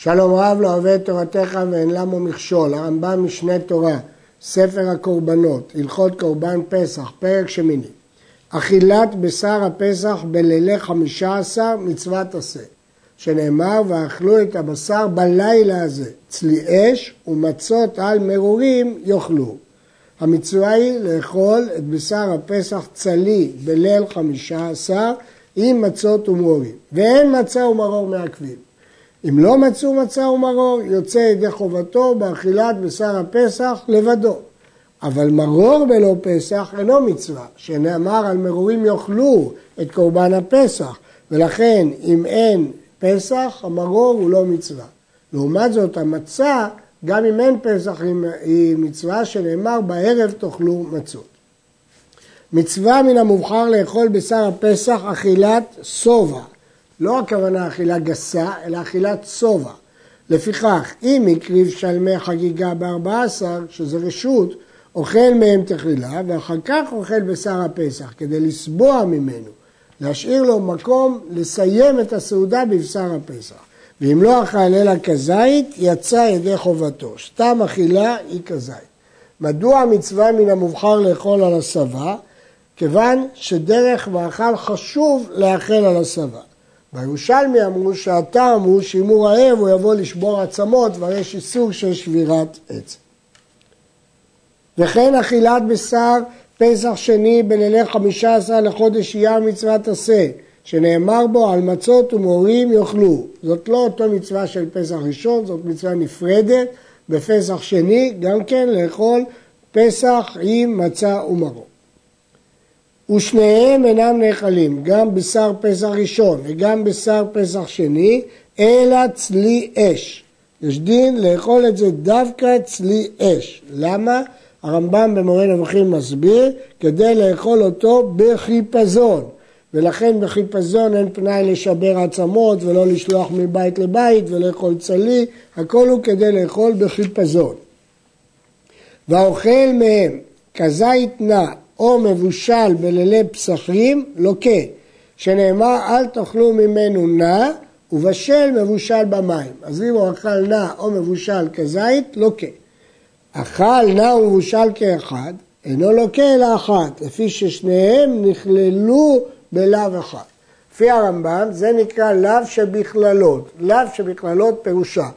שלום רב לא אוהב את תורתך ואין למו מכשול, הרמב"ם משנה תורה, ספר הקורבנות, הלכות קורבן פסח, פרק שמיני. אכילת בשר הפסח בלילי חמישה עשר מצוות עשה, שנאמר ואכלו את הבשר בלילה הזה, צלי אש ומצות על מרורים יאכלו. המצווה היא לאכול את בשר הפסח צלי בליל חמישה עשר עם מצות ומרורים, ואין מצה ומרור מעכבים. אם לא מצאו מצה ומרור, יוצא ידי חובתו באכילת בשר הפסח לבדו. אבל מרור בלא פסח אינו מצווה, שנאמר על מרורים יאכלו את קורבן הפסח, ולכן אם אין פסח, המרור הוא לא מצווה. לעומת זאת, המצה, גם אם אין פסח, היא מצווה שנאמר בערב תאכלו מצות. מצווה מן המובחר לאכול בשר הפסח אכילת שובע. לא הכוונה אכילה גסה, אלא אכילת שובע. לפיכך, אם הקריב שלמי חגיגה בארבע עשר, שזה רשות, אוכל מהם תחילה, ואחר כך אוכל בשר הפסח, כדי לסבוע ממנו, להשאיר לו מקום לסיים את הסעודה בבשר הפסח. ואם לא אכל אלא כזית, יצא ידי חובתו. סתם אכילה היא כזית. מדוע המצווה מן המובחר לאכול על הסבה? כיוון שדרך מאכל חשוב לאכל על הסבה. בירושלמי אמרו שהטעם הוא שאם הוא רעב הוא יבוא לשבור עצמות והרי יש איסור של שבירת עץ. וכן אכילת בשר פסח שני בלילי חמישה עשר לחודש אייר מצוות עשה, שנאמר בו על מצות ומורים יאכלו. זאת לא אותו מצווה של פסח ראשון, זאת מצווה נפרדת. בפסח שני גם כן לאכול פסח עם מצה ומרור. ושניהם אינם נאכלים, גם בשר פסח ראשון וגם בשר פסח שני, אלא צלי אש. יש דין לאכול את זה דווקא צלי אש. למה? הרמב"ם במורה נבוכים מסביר, כדי לאכול אותו בחיפזון. ולכן בחיפזון אין פנאי לשבר עצמות ולא לשלוח מבית לבית ולאכול צלי, הכל הוא כדי לאכול בחיפזון. והאוכל מהם כזית נע או מבושל בלילי פסחים, לוקה, שנאמר אל תאכלו ממנו נע ובשל מבושל במים. אז אם הוא אכל נע או מבושל כזית, לוקה. אכל נע ומבושל כאחד, אינו לוקה אלא אחת, לפי ששניהם נכללו בלאו אחד. לפי הרמב"ם זה נקרא לאו שבכללות, לאו שבכללות פירושה,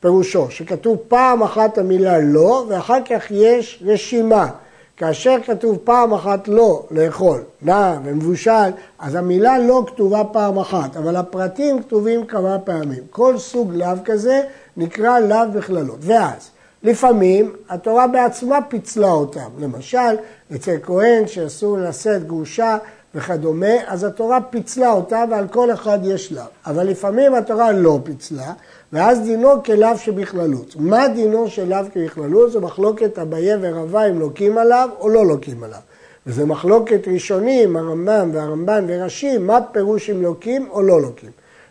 פירושו, שכתוב פעם אחת המילה לא ואחר כך יש רשימה. כאשר כתוב פעם אחת לא לאכול, נע ומבושל, אז המילה לא כתובה פעם אחת, אבל הפרטים כתובים כמה פעמים. כל סוג לאו כזה נקרא לאו בכללות. ואז, לפעמים התורה בעצמה פיצלה אותם. למשל, אצל כהן שאסור לשאת גרושה וכדומה, אז התורה פיצלה אותה ועל כל אחד יש לאו. אבל לפעמים התורה לא פיצלה, ואז דינו כלאו שבכללות. מה דינו של לאו כבכללות? זו מחלוקת אביה ורבה אם לוקים עליו או לא לוקים עליו. וזו מחלוקת ראשונים, הרמב"ם והרמב"ן ורש"י, מה פירוש אם לוקים או לא לוקים.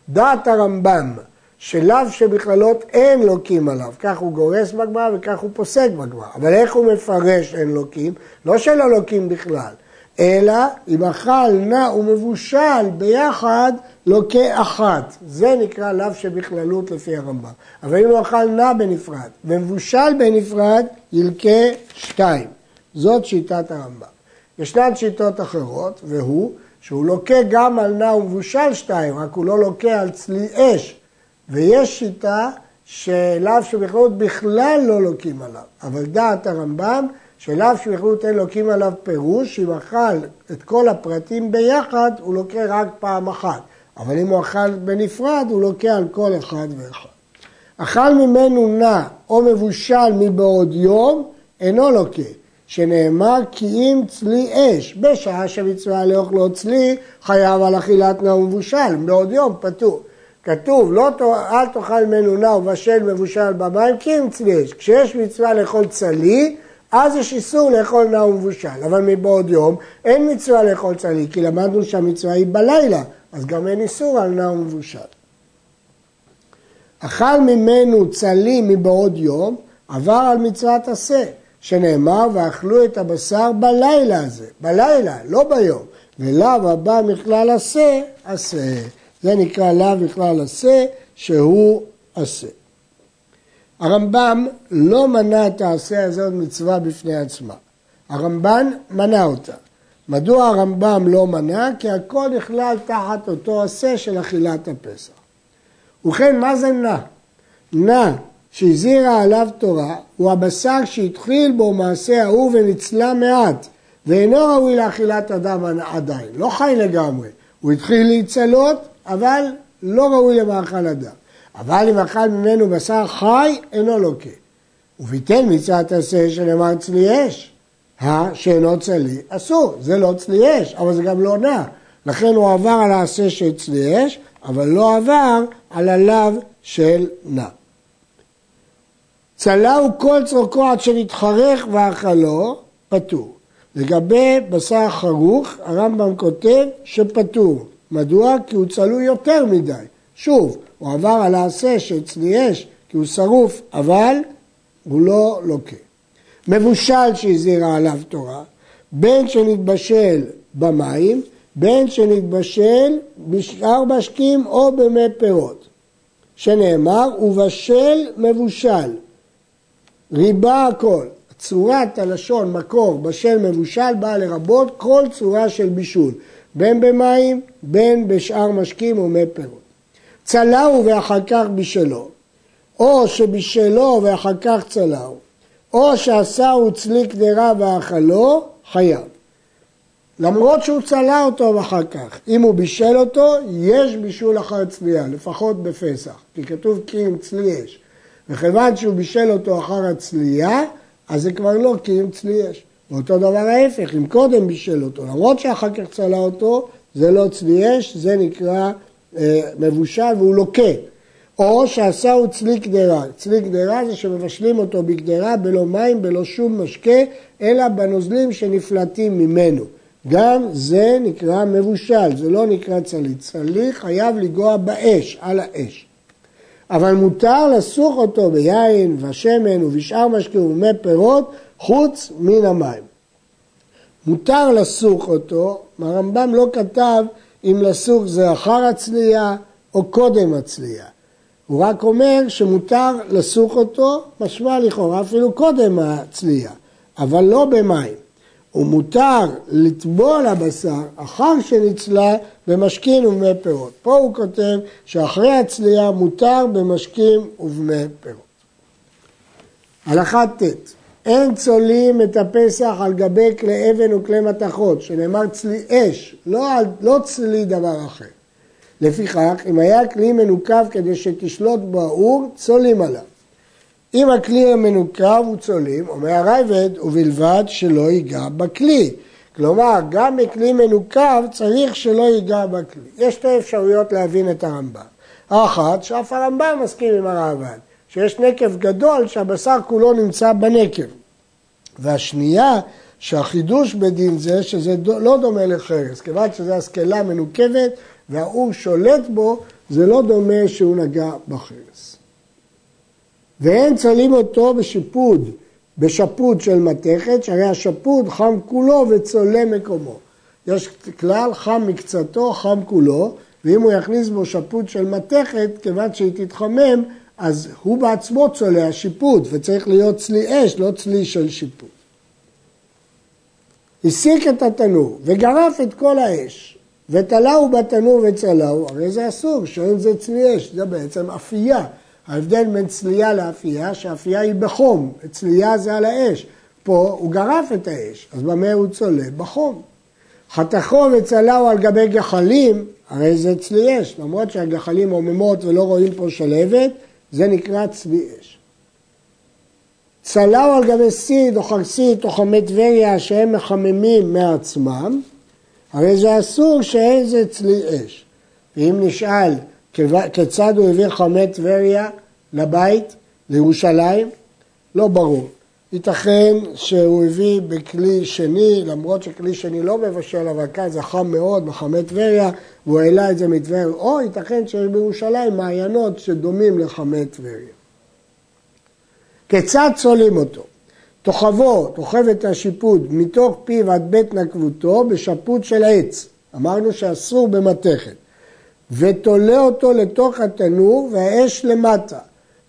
דעת הרמב"ם שלאו שבכללות אין לוקים עליו, כך הוא גורס בגמרא וכך הוא פוסק בגמרא. אבל איך הוא מפרש אין לוקים? לא שלא לוקים בכלל, אלא אם אכל נע ומבושל ביחד לוקה אחת. זה נקרא לאו שבכללות לפי הרמב"ם. אבל אם הוא אכל נע בנפרד ומבושל בנפרד, ילקה שתיים. זאת שיטת הרמב"ם. ישנן שיטות אחרות, והוא שהוא לוקה גם על נע ומבושל שתיים, רק הוא לא לוקה על צלי אש. ויש שיטה שלאו שבכללות בכלל לא לוקים עליו. אבל דעת הרמב"ם שלאו שבכללות אין לוקים עליו פירוש, שאם אכל את כל הפרטים ביחד, הוא לוקה רק פעם אחת. אבל אם הוא אכל בנפרד, הוא לוקה על כל אחד ואחד. אכל ממנו נע או מבושל מבעוד יום, אינו לוקה, שנאמר כי אם צלי אש, בשעה שמצווה לאוכלו צלי, חייב על אכילת נע ומבושל, בעוד יום פטור. כתוב, לא, אל תאכל ממנו נע ובשל מבושל במים, כי אם צלי אש. כשיש מצווה לאכול צלי, אז יש איסור לאכול נע ומבושל, אבל מבעוד יום אין מצווה לאכול צלי, כי למדנו שהמצווה היא בלילה, אז גם אין איסור על נע ומבושל. אכל ממנו צלי מבעוד יום, עבר על מצוות עשה, שנאמר ואכלו את הבשר בלילה הזה, בלילה, לא ביום, ולאו הבא מכלל עשה, עשה. זה נקרא לאו מכלל עשה, שהוא עשה. הרמב"ם לא מנה את העשה הזאת מצווה בפני עצמה. הרמב"ן מנה אותה. מדוע הרמב"ם לא מנה? כי הכל נכלל תחת אותו עשה של אכילת הפסח. ובכן, מה זה נע? נע שהזהירה עליו תורה הוא הבשר שהתחיל בו מעשה ההוא ונצלה מעט ואינו ראוי לאכילת אדם עדיין, לא חי לגמרי, הוא התחיל להצלות אבל לא ראוי למאכל אדם. אבל אם אכל ממנו בשר חי, אינו לוקה. וביטל מצוות עשה שנאמר צלי אש. השאינו צלי אסור, זה לא צלי אש, אבל זה גם לא נע. לכן הוא עבר על העשה של צלי אש, אבל לא עבר על הלאו של נע. צלה הוא כל צורכו עד שנתחרך ואכלו, פטור. לגבי בשר חרוך, הרמב"ם כותב שפטור. מדוע? כי הוא צלוי יותר מדי. שוב, הוא עבר על העשה שאצלי אש, כי הוא שרוף, אבל הוא לא לוקה. מבושל שהזהירה עליו תורה, בין שנתבשל במים, בין שנתבשל בשאר משקים או במי פירות. שנאמר, ובשל מבושל. ריבה הכל. צורת הלשון מקור בשל מבושל באה לרבות כל צורה של בישול, בין במים, בין בשאר משקים ומי פירות. צלהו ואחר כך בישלו, או שבישלו ואחר כך צלהו, או שעשהו צלי קדרה ואכלו, חייב. למרות שהוא צלה אותו ואחר כך, אם הוא בישל אותו, יש בישול אחר צלייה, לפחות בפסח, כי כתוב כי אם צלי אש. וכיוון שהוא בישל אותו אחר הצלייה, אז זה כבר לא כי אם צלי אש. ואותו דבר ההפך, אם קודם בישל אותו, למרות שאחר כך צלה אותו, זה לא צלי אש, זה נקרא מבושל והוא לוקה. או שעשהו צלי קדרה. צלי קדרה זה שמבשלים אותו בקדרה בלא מים, בלא שום משקה, אלא בנוזלים שנפלטים ממנו. גם זה נקרא מבושל, זה לא נקרא צלי. צלי חייב לגוע באש, על האש. אבל מותר לסוך אותו ביין ושמן ובשאר משקה ומי פירות חוץ מן המים. מותר לסוך אותו, הרמב"ם לא כתב אם לסוך זה אחר הצלייה או קודם הצלייה. הוא רק אומר שמותר לסוך אותו, משמע לכאורה אפילו קודם הצלייה, אבל לא במים. ומותר לטבול הבשר אחר שנצלה במשקין ובמי פירות. פה הוא כותב שאחרי הצלייה מותר במשקין ובמי פירות. הלכה ט' אין צולים את הפסח על גבי כלי אבן וכלי מתכות, שנאמר צלי אש, לא, לא צלי דבר אחר. לפיכך, אם היה כלי מנוקב כדי שתשלוט בו האור, צולים עליו. אם הכלי המנוקב הוא צולים, אומר הרייבד, ובלבד שלא ייגע בכלי. כלומר, גם בכלי מנוקב צריך שלא ייגע בכלי. יש שתי אפשרויות להבין את הרמב"ם. האחת, שאף הרמב"ם מסכים עם הרעב"ד, שיש נקב גדול שהבשר כולו נמצא בנקב. והשנייה, שהחידוש בדין זה שזה לא דומה לחרס, כיוון שזו השכלה מנוקבת והאור שולט בו, זה לא דומה שהוא נגע בחרס. ואין צלים אותו בשיפוד, בשפוד של מתכת, שהרי השפוד חם כולו וצולה מקומו. יש כלל חם מקצתו, חם כולו, ואם הוא יכניס בו שפוד של מתכת, כיוון שהיא תתחמם, אז הוא בעצמו צולה השיפוד, וצריך להיות צלי אש, לא צלי של שיפוד. הסיק את התנור וגרף את כל האש, ותלהו בתנור וצלהו, הרי זה אסור, שאין זה צלי אש, זה בעצם אפייה. ההבדל בין צלייה לאפייה, שאפייה היא בחום, צלייה זה על האש. פה הוא גרף את האש, אז במה הוא צולה? בחום. חתכו וצלהו על גבי גחלים, הרי זה צלי אש, למרות שהגחלים עוממות ולא רואים פה שלהבת, זה נקרא צלי אש. צלהו על גבי סיד או חרסית או חמי טבריה שהם מחממים מעצמם, הרי זה אסור שאין זה צלי אש. ואם נשאל כיצד הוא הביא חמי טבריה לבית, לירושלים, לא ברור. ייתכן שהוא הביא בכלי שני, למרות שכלי שני לא מבשל, אבל כאן זה חם מאוד בחמי טבריה, והוא העלה את זה מטבריה, או ייתכן שיש בירושלים מעיינות שדומים לחמי טבריה. כיצד צולים אותו? תוכבו, תוכבת השיפוד, מתוך פיו עד בית נקבותו, בשפוד של עץ. אמרנו שאסור במתכת. ותולה אותו לתוך התנור והאש למטה,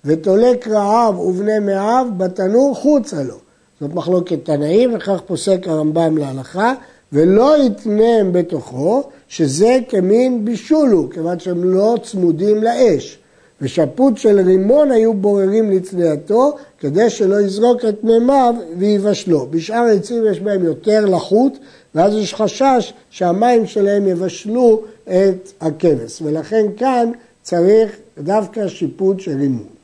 ותולה קרעיו ובני מאיו בתנור חוצה לו. זאת מחלוקת תנאים, וכך פוסק הרמב"ם להלכה, ולא יתנם בתוכו, שזה כמין בישול הוא, כיוון שהם לא צמודים לאש. ושפוט של רימון היו בוררים לצליעתו, כדי שלא יזרוק את מימיו ויבשלו. בשאר העצים יש בהם יותר לחות, ואז יש חשש שהמים שלהם יבשלו את הכבש, ולכן כאן צריך דווקא שיפוט של רימון.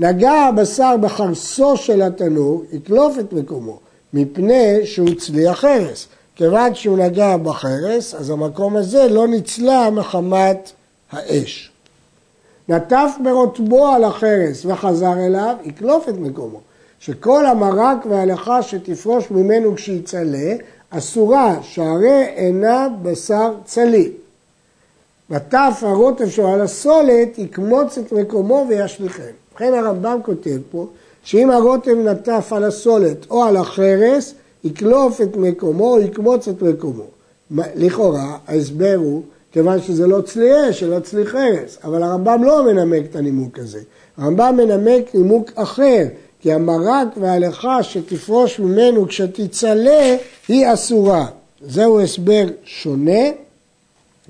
נגע הבשר בחרסו של התנור, יתלוף את מקומו, מפני שהוא צלי החרס. כיוון שהוא נגע בחרס, אז המקום הזה לא נצלה מחמת האש. נטף ברותבו על החרס וחזר אליו, יקלוף את מקומו. שכל המרק וההלכה שתפרוש ממנו כשיצלה, אסורה, שהרי אינה בשר צלי. נטף הרוטב שלו על הסולת, יקמוץ את מקומו וישליכם. ובכן הרמב"ם כותב פה, שאם הרוטב נטף על הסולת או על החרס, יקלוף את מקומו או יקמוץ את מקומו. לכאורה, ההסבר הוא, כיוון שזה לא צלי אש, אלא צלי חרס, אבל הרמב"ם לא מנמק את הנימוק הזה. הרמב"ם מנמק נימוק אחר, כי המרק וההלכה שתפרוש ממנו כשתצלה היא אסורה. זהו הסבר שונה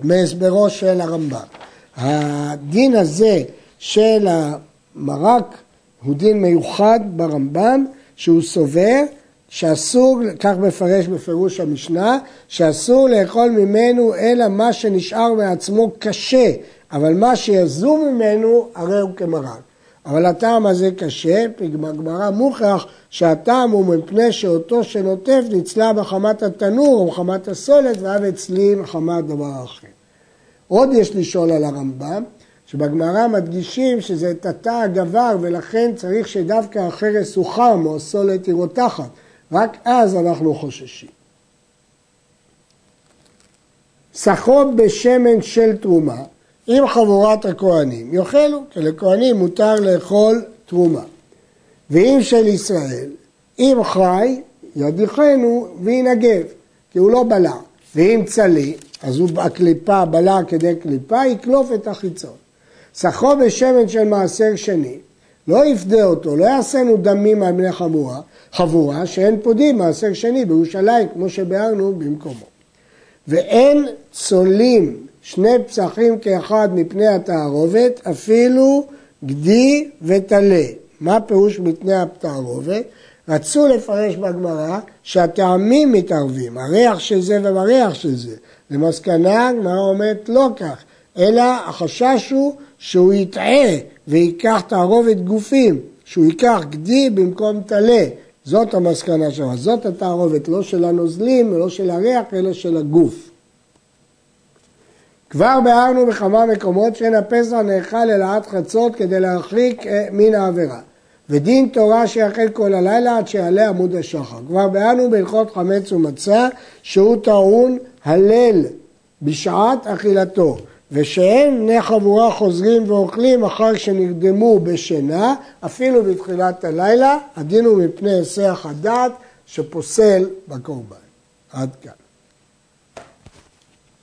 מהסברו של הרמב"ם. הדין הזה של המרק הוא דין מיוחד ברמב"ם, שהוא סובר שאסור, כך מפרש בפירוש המשנה, שאסור לאכול ממנו אלא מה שנשאר מעצמו קשה, אבל מה שיזום ממנו הרי הוא כמרק. אבל הטעם הזה קשה, בגמרא מוכרח שהטעם הוא מפני שאותו שנוטף נצלה מחמת התנור או מחמת הסולת ואף אצלי מחמת דבר אחר. עוד יש לשאול על הרמב"ם, שבגמרא מדגישים שזה תתא הגבר ולכן צריך שדווקא החרס הוא חם או הסולת היא רותחת. רק אז אנחנו חוששים. סחו בשמן של תרומה עם חבורת הכהנים, יאכלו, כי לכהנים מותר לאכול תרומה. ואם של ישראל, אם חי, ידיחנו וינגב, כי הוא לא בלע. ואם צלי, אז הוא הקליפה בלע כדי קליפה, יקלוף את החיצון. סחו בשמן של מעשר שני, לא יפדה אותו, לא יעשינו דמים על בני חבורה, חבורה שאין פודים מעשר שני בירושלים, כמו שביארנו במקומו. ואין צולים שני פסחים כאחד מפני התערובת, אפילו גדי וטלה. מה פירוש מפני התערובת? רצו לפרש בגמרא שהטעמים מתערבים, הריח של זה והריח של זה. למסקנה הגמרא אומרת לא כך, אלא החשש הוא שהוא יטעה וייקח תערובת גופים, שהוא ייקח גדי במקום טלה. זאת המסקנה שלו. זאת התערובת, לא של הנוזלים, לא של הריח, אלא של הגוף. כבר ביארנו בכמה מקומות שאין הפסח נאכל אל עד חצות כדי להרחיק אה, מן העבירה. ודין תורה שיחל כל הלילה עד שיעלה עמוד השחר. כבר ביארנו בהלכות חמץ ומצה שהוא טעון הלל בשעת אכילתו. ושאין בני חבורה חוזרים ואוכלים אחר שנרדמו בשינה, אפילו בתחילת הלילה, הדין הוא מפני היסח הדעת שפוסל בקורבן. עד כאן.